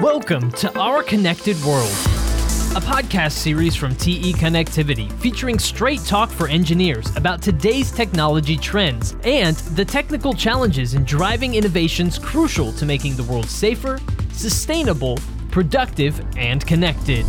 Welcome to Our Connected World, a podcast series from TE Connectivity featuring straight talk for engineers about today's technology trends and the technical challenges in driving innovations crucial to making the world safer, sustainable, productive, and connected.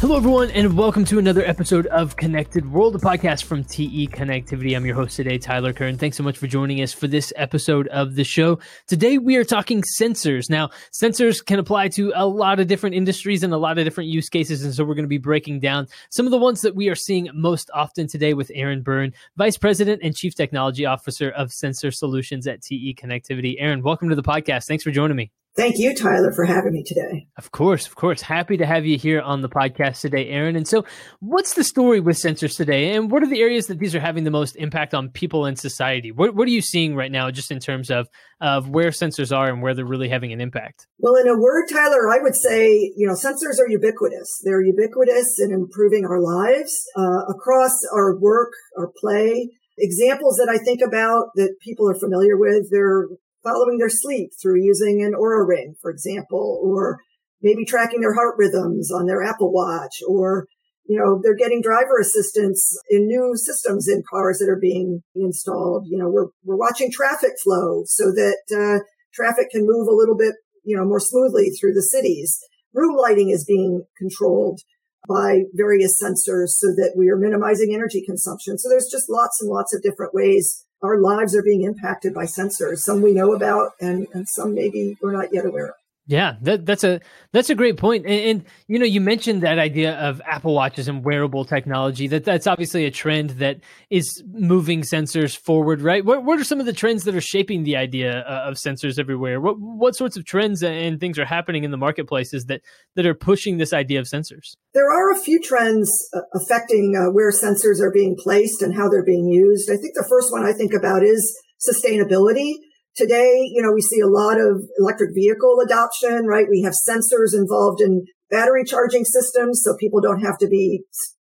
Hello, everyone, and welcome to another episode of Connected World, a podcast from TE Connectivity. I'm your host today, Tyler Kern. Thanks so much for joining us for this episode of the show. Today, we are talking sensors. Now, sensors can apply to a lot of different industries and a lot of different use cases. And so, we're going to be breaking down some of the ones that we are seeing most often today with Erin Byrne, Vice President and Chief Technology Officer of Sensor Solutions at TE Connectivity. Erin, welcome to the podcast. Thanks for joining me. Thank you, Tyler, for having me today. Of course, of course. Happy to have you here on the podcast today, Erin. And so, what's the story with sensors today? And what are the areas that these are having the most impact on people and society? What, what are you seeing right now, just in terms of, of where sensors are and where they're really having an impact? Well, in a word, Tyler, I would say, you know, sensors are ubiquitous. They're ubiquitous in improving our lives uh, across our work, our play. Examples that I think about that people are familiar with, they're following their sleep through using an Oura ring, for example, or maybe tracking their heart rhythms on their Apple Watch, or you know, they're getting driver assistance in new systems in cars that are being installed. You know, we're we're watching traffic flow so that uh, traffic can move a little bit, you know, more smoothly through the cities. Room lighting is being controlled by various sensors so that we are minimizing energy consumption. So there's just lots and lots of different ways our lives are being impacted by sensors. Some we know about, and, and some maybe we're not yet aware of. Yeah, that, that's a that's a great point. And, and, you know, you mentioned that idea of Apple Watches and wearable technology. That that's obviously a trend that is moving sensors forward, right? What what are some of the trends that are shaping the idea uh, of sensors everywhere? What what sorts of trends and things are happening in the marketplaces that that are pushing this idea of sensors? There are a few trends uh, affecting uh, where sensors are being placed and how they're being used. I think the first one I think about is sustainability. Today, you know, we see a lot of electric vehicle adoption, right? We have sensors involved in battery charging systems. So people don't have to be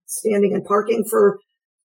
standing and parking for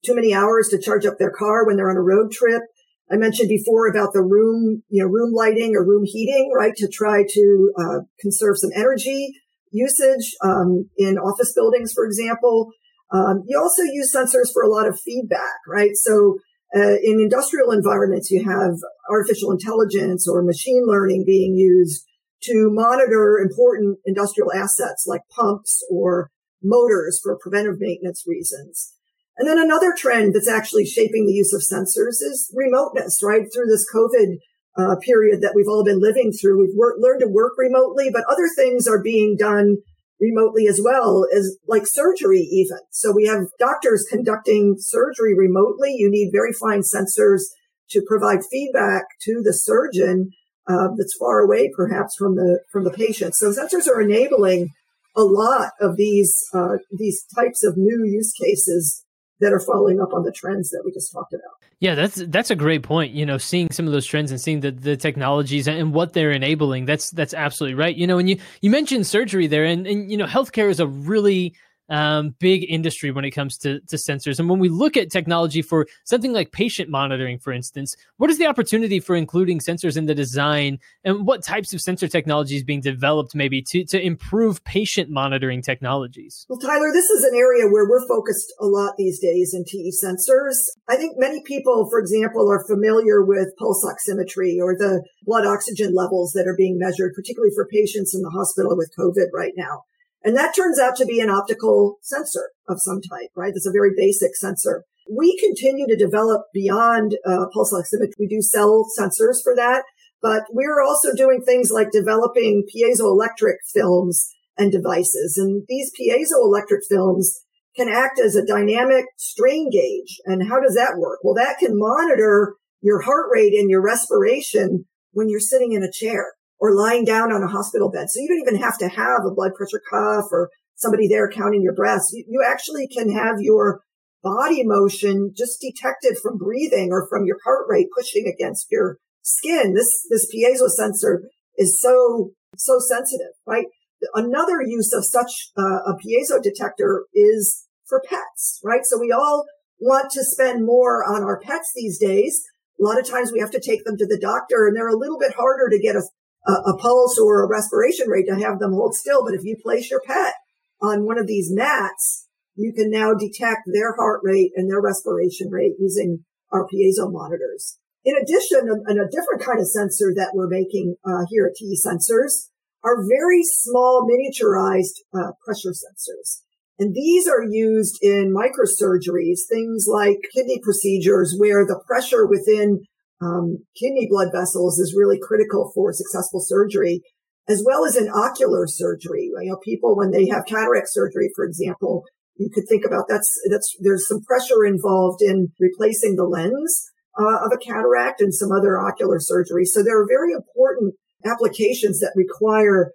too many hours to charge up their car when they're on a road trip. I mentioned before about the room, you know, room lighting or room heating, right? To try to uh, conserve some energy usage um, in office buildings, for example. Um, you also use sensors for a lot of feedback, right? So uh, in industrial environments, you have artificial intelligence or machine learning being used to monitor important industrial assets like pumps or motors for preventive maintenance reasons. And then another trend that's actually shaping the use of sensors is remoteness, right? Through this COVID uh, period that we've all been living through, we've wor- learned to work remotely, but other things are being done remotely as well as like surgery even. So we have doctors conducting surgery remotely. You need very fine sensors to provide feedback to the surgeon uh, that's far away perhaps from the from the patient. So sensors are enabling a lot of these uh, these types of new use cases that are following up on the trends that we just talked about. Yeah, that's that's a great point. You know, seeing some of those trends and seeing the, the technologies and what they're enabling. That's that's absolutely right. You know, and you you mentioned surgery there, and and you know, healthcare is a really um, big industry when it comes to, to sensors. And when we look at technology for something like patient monitoring, for instance, what is the opportunity for including sensors in the design and what types of sensor technology is being developed maybe to, to improve patient monitoring technologies? Well, Tyler, this is an area where we're focused a lot these days in TE sensors. I think many people, for example, are familiar with pulse oximetry or the blood oxygen levels that are being measured, particularly for patients in the hospital with COVID right now. And that turns out to be an optical sensor of some type, right? That's a very basic sensor. We continue to develop beyond uh, pulse oximetry. We do cell sensors for that, but we're also doing things like developing piezoelectric films and devices. And these piezoelectric films can act as a dynamic strain gauge. And how does that work? Well, that can monitor your heart rate and your respiration when you're sitting in a chair or lying down on a hospital bed. So you don't even have to have a blood pressure cuff or somebody there counting your breaths. You, you actually can have your body motion just detected from breathing or from your heart rate pushing against your skin. This, this piezo sensor is so, so sensitive, right? Another use of such uh, a piezo detector is for pets, right? So we all want to spend more on our pets these days. A lot of times we have to take them to the doctor and they're a little bit harder to get a a, a pulse or a respiration rate to have them hold still. But if you place your pet on one of these mats, you can now detect their heart rate and their respiration rate using our piezo monitors. In addition, and a different kind of sensor that we're making uh, here at TE Sensors are very small miniaturized uh, pressure sensors. And these are used in microsurgeries, things like kidney procedures where the pressure within um, kidney blood vessels is really critical for successful surgery, as well as in ocular surgery. You know, people when they have cataract surgery, for example, you could think about that's that's there's some pressure involved in replacing the lens uh, of a cataract and some other ocular surgery. So there are very important applications that require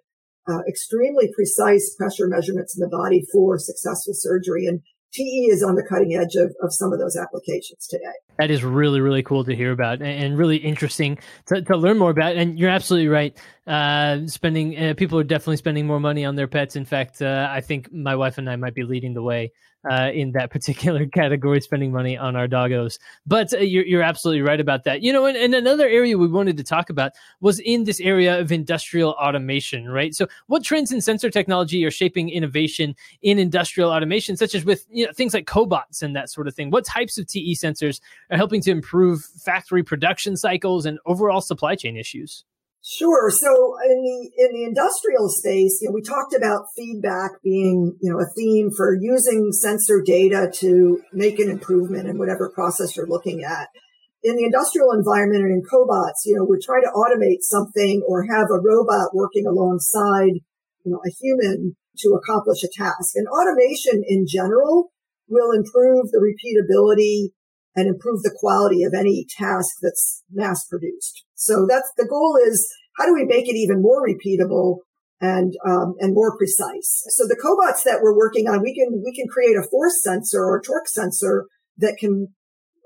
uh, extremely precise pressure measurements in the body for successful surgery. And TE is on the cutting edge of, of some of those applications today. That is really, really cool to hear about and really interesting to, to learn more about. And you're absolutely right. Uh, spending, uh, people are definitely spending more money on their pets. In fact, uh, I think my wife and I might be leading the way uh, in that particular category, spending money on our doggos. But uh, you're, you're absolutely right about that. You know, and, and, another area we wanted to talk about was in this area of industrial automation, right? So, what trends in sensor technology are shaping innovation in industrial automation, such as with you know, things like cobots and that sort of thing? What types of TE sensors are helping to improve factory production cycles and overall supply chain issues? Sure. So in the in the industrial space, you know, we talked about feedback being, you know, a theme for using sensor data to make an improvement in whatever process you're looking at. In the industrial environment and in cobots, you know, we're trying to automate something or have a robot working alongside, you know, a human to accomplish a task. And automation in general will improve the repeatability and improve the quality of any task that's mass produced. So that's the goal is how do we make it even more repeatable and um, and more precise? So the cobots that we're working on, we can we can create a force sensor or torque sensor that can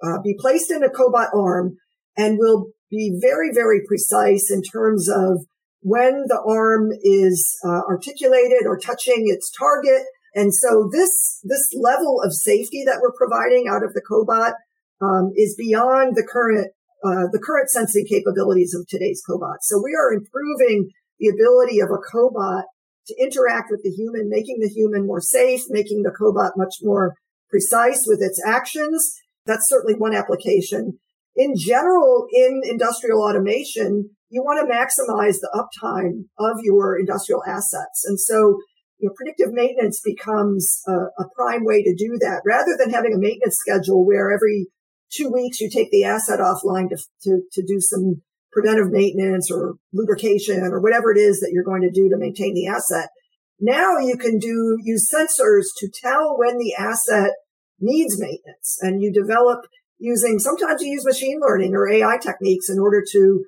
uh, be placed in a cobot arm and will be very very precise in terms of when the arm is uh, articulated or touching its target. And so this this level of safety that we're providing out of the cobot um, is beyond the current uh, the current sensing capabilities of today's cobots. So we are improving the ability of a cobot to interact with the human, making the human more safe, making the cobot much more precise with its actions. That's certainly one application. In general, in industrial automation, you want to maximize the uptime of your industrial assets. And so, predictive maintenance becomes a, a prime way to do that rather than having a maintenance schedule where every two weeks you take the asset offline to, to, to do some preventive maintenance or lubrication or whatever it is that you're going to do to maintain the asset. Now you can do use sensors to tell when the asset needs maintenance and you develop using sometimes you use machine learning or AI techniques in order to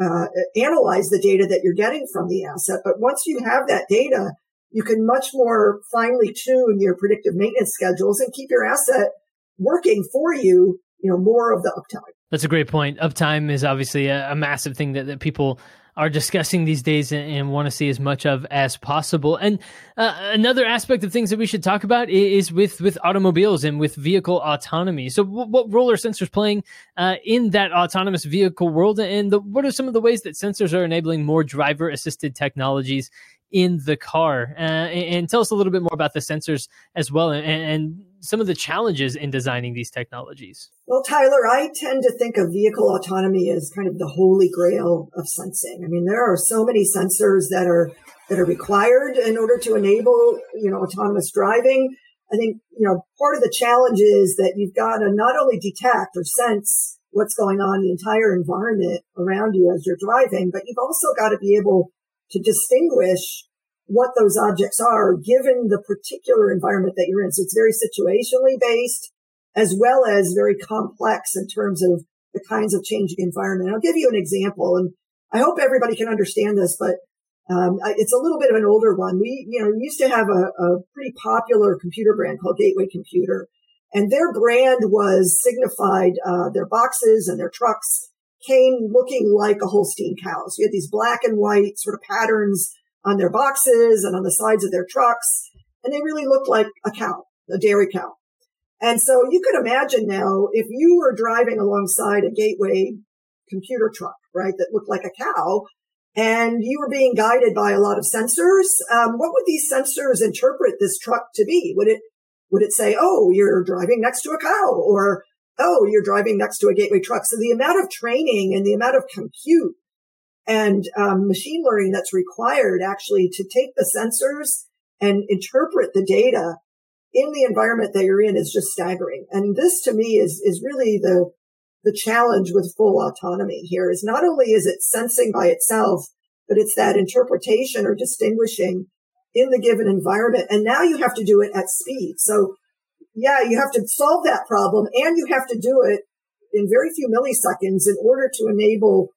uh, analyze the data that you're getting from the asset. But once you have that data, you can much more finely tune your predictive maintenance schedules and keep your asset working for you you know, more of the uptime. That's a great point. Uptime is obviously a, a massive thing that, that people are discussing these days and, and, want to see as much of as possible. And uh, another aspect of things that we should talk about is, with with automobiles and with vehicle autonomy. So, w- what role are sensors playing uh, in that autonomous vehicle world? And the, what are some of the ways that sensors are enabling more driver assisted technologies in the car? Uh, and, and, tell us a little bit more about the sensors as well, and, and some of the challenges in designing these technologies? Well, Tyler, I tend to think of vehicle autonomy as kind of the holy grail of sensing. I mean, there are so many sensors that are that are required in order to enable, you know, autonomous driving. I think, you know, part of the challenge is that you've got to not only detect or sense what's going on the entire environment around you as you're driving, but you've also got to be able to distinguish what those objects are given the particular environment that you're in. So it's very situationally based as well as very complex in terms of the kinds of changing environment. I'll give you an example and I hope everybody can understand this, but um, it's a little bit of an older one. We, you know, used to have a, a pretty popular computer brand called Gateway Computer, and their brand was signified. Uh, their boxes and their trucks came looking like a Holstein cow. So you had these black and white sort of patterns on their boxes and on the sides of their trucks. And they really looked like a cow, a dairy cow. And so you could imagine now if you were driving alongside a Gateway computer truck, right, that looked like a cow, and you were being guided by a lot of sensors. Um, what would these sensors interpret this truck to be? Would it would it say, "Oh, you're driving next to a cow," or "Oh, you're driving next to a Gateway truck"? So the amount of training and the amount of compute and um, machine learning that's required actually to take the sensors and interpret the data in the environment that you're in is just staggering. And this to me is is really the the challenge with full autonomy here is not only is it sensing by itself, but it's that interpretation or distinguishing in the given environment. And now you have to do it at speed. So yeah, you have to solve that problem and you have to do it in very few milliseconds in order to enable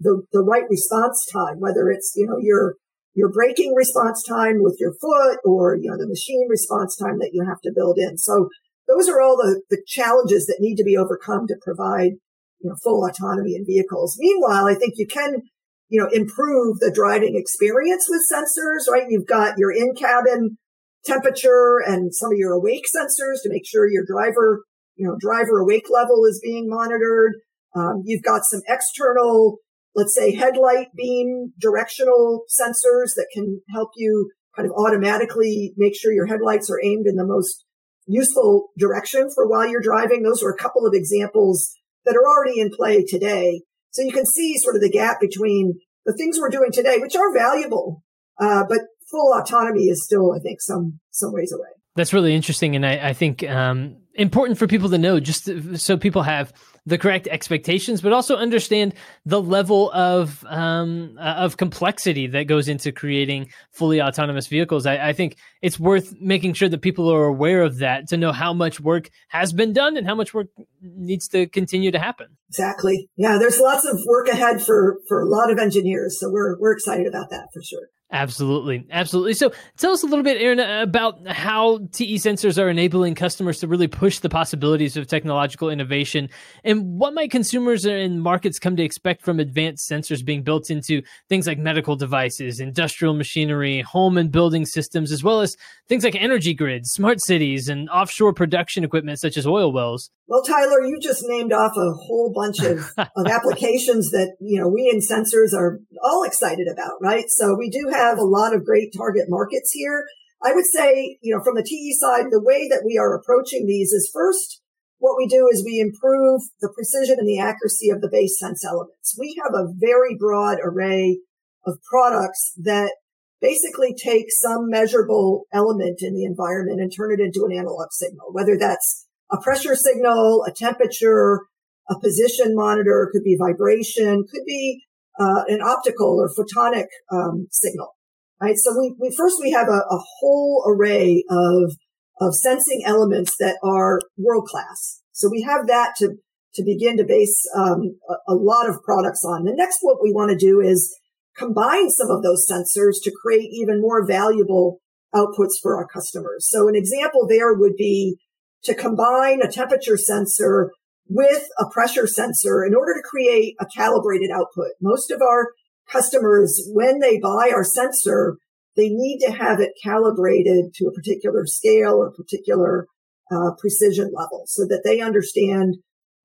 the, the right response time, whether it's, you know, your, your braking response time with your foot or, you know, the machine response time that you have to build in. So those are all the, the challenges that need to be overcome to provide, you know, full autonomy in vehicles. Meanwhile, I think you can, you know, improve the driving experience with sensors, right? You've got your in cabin temperature and some of your awake sensors to make sure your driver, you know, driver awake level is being monitored. Um, you've got some external, let's say headlight beam directional sensors that can help you kind of automatically make sure your headlights are aimed in the most useful direction for while you're driving. Those are a couple of examples that are already in play today. So you can see sort of the gap between the things we're doing today, which are valuable, uh, but full autonomy is still, I think, some some ways away. That's really interesting, and I, I think um, important for people to know, just so people have the correct expectations, but also understand the level of um, uh, of complexity that goes into creating fully autonomous vehicles. I, I, think it's worth making sure that people are aware of that to know how much work has been done and how much work needs to continue to happen. Exactly. Yeah, there's lots of work ahead for for a lot of engineers, so we're we're excited about that for sure. Absolutely. Absolutely. So tell us a little bit, Erin, about how TE sensors are enabling customers to really push the possibilities of technological innovation and what might consumers and markets come to expect from advanced sensors being built into things like medical devices, industrial machinery, home and building systems, as well as things like energy grids, smart cities, and offshore production equipment such as oil wells. Well, Tyler, you just named off a whole bunch of, of applications that, you know, we in sensors are all excited about, right? So we do have a lot of great target markets here. I would say, you know, from the TE side, the way that we are approaching these is first, what we do is we improve the precision and the accuracy of the base sense elements. We have a very broad array of products that basically take some measurable element in the environment and turn it into an analog signal, whether that's a pressure signal, a temperature, a position monitor, could be vibration, could be uh, an optical or photonic um, signal, right? So we, we first we have a, a whole array of of sensing elements that are world class. So we have that to to begin to base um, a, a lot of products on. The next, what we want to do is combine some of those sensors to create even more valuable outputs for our customers. So an example there would be to combine a temperature sensor with a pressure sensor in order to create a calibrated output. Most of our customers, when they buy our sensor, they need to have it calibrated to a particular scale or particular uh, precision level so that they understand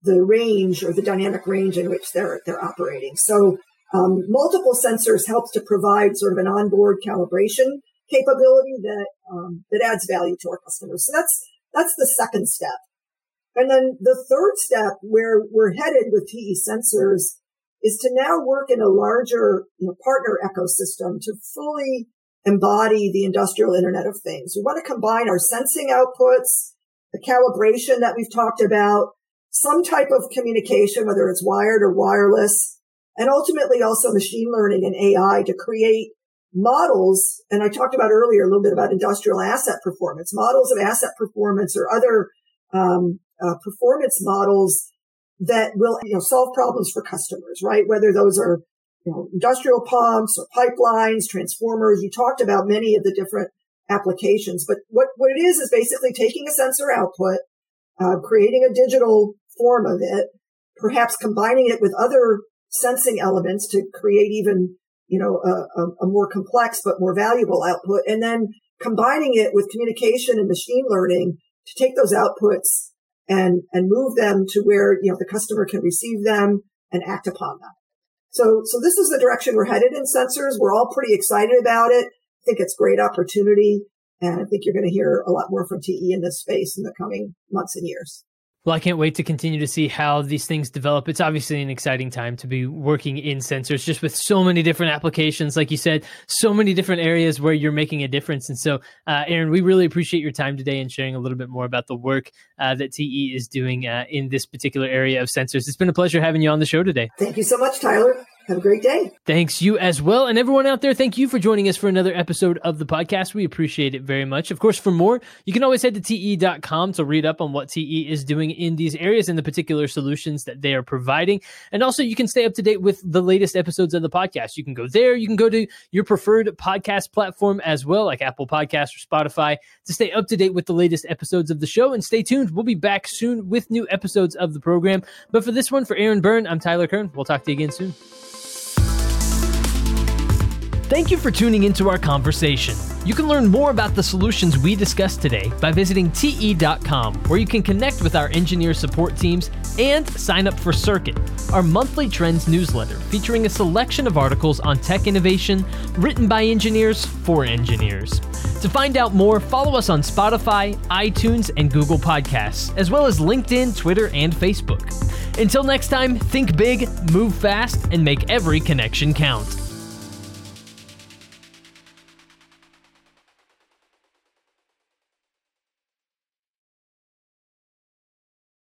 the range or the dynamic range in which they're they're operating. So um, multiple sensors helps to provide sort of an onboard calibration capability that um, that adds value to our customers. So that's that's the second step. And then the third step where we're headed with TE sensors is to now work in a larger you know, partner ecosystem to fully embody the industrial internet of things. We want to combine our sensing outputs, the calibration that we've talked about, some type of communication, whether it's wired or wireless, and ultimately also machine learning and AI to create models, and I talked about earlier a little bit about industrial asset performance, models of asset performance or other um, uh, performance models that will you know solve problems for customers, right? Whether those are you know industrial pumps or pipelines, transformers. You talked about many of the different applications, but what what it is is basically taking a sensor output, uh, creating a digital form of it, perhaps combining it with other sensing elements to create even you know, a, a, more complex but more valuable output. And then combining it with communication and machine learning to take those outputs and, and move them to where, you know, the customer can receive them and act upon them. So, so this is the direction we're headed in sensors. We're all pretty excited about it. I think it's great opportunity. And I think you're going to hear a lot more from TE in this space in the coming months and years. Well, I can't wait to continue to see how these things develop. It's obviously an exciting time to be working in sensors, just with so many different applications. Like you said, so many different areas where you're making a difference. And so, uh, Erin, we really appreciate your time today and sharing a little bit more about the work uh, that TE is doing uh, in this particular area of sensors. It's been a pleasure having you on the show today. Thank you so much, Tyler. Have a great day. Thanks, you as well. And everyone out there, thank you for joining us for another episode of the podcast. We appreciate it very much. Of course, for more, you can always head to te.com to read up on what TE is doing in these areas and the particular solutions that they are providing. And also, you can stay up to date with the latest episodes of the podcast. You can go there. You can go to your preferred podcast platform as well, like Apple Podcasts or Spotify, to stay up to date with the latest episodes of the show. And stay tuned. We'll be back soon with new episodes of the program. But for this one, for Erin Byrne, I'm Tyler Kern. We'll talk to you again soon. Thank you for tuning into our conversation. You can learn more about the solutions we discussed today by visiting te.com, where you can connect with our engineer support teams and sign up for Circuit, our monthly trends newsletter featuring a selection of articles on tech innovation written by engineers for engineers. To find out more, follow us on Spotify, iTunes, and Google Podcasts, as well as LinkedIn, Twitter, and Facebook. Until next time, think big, move fast, and make every connection count.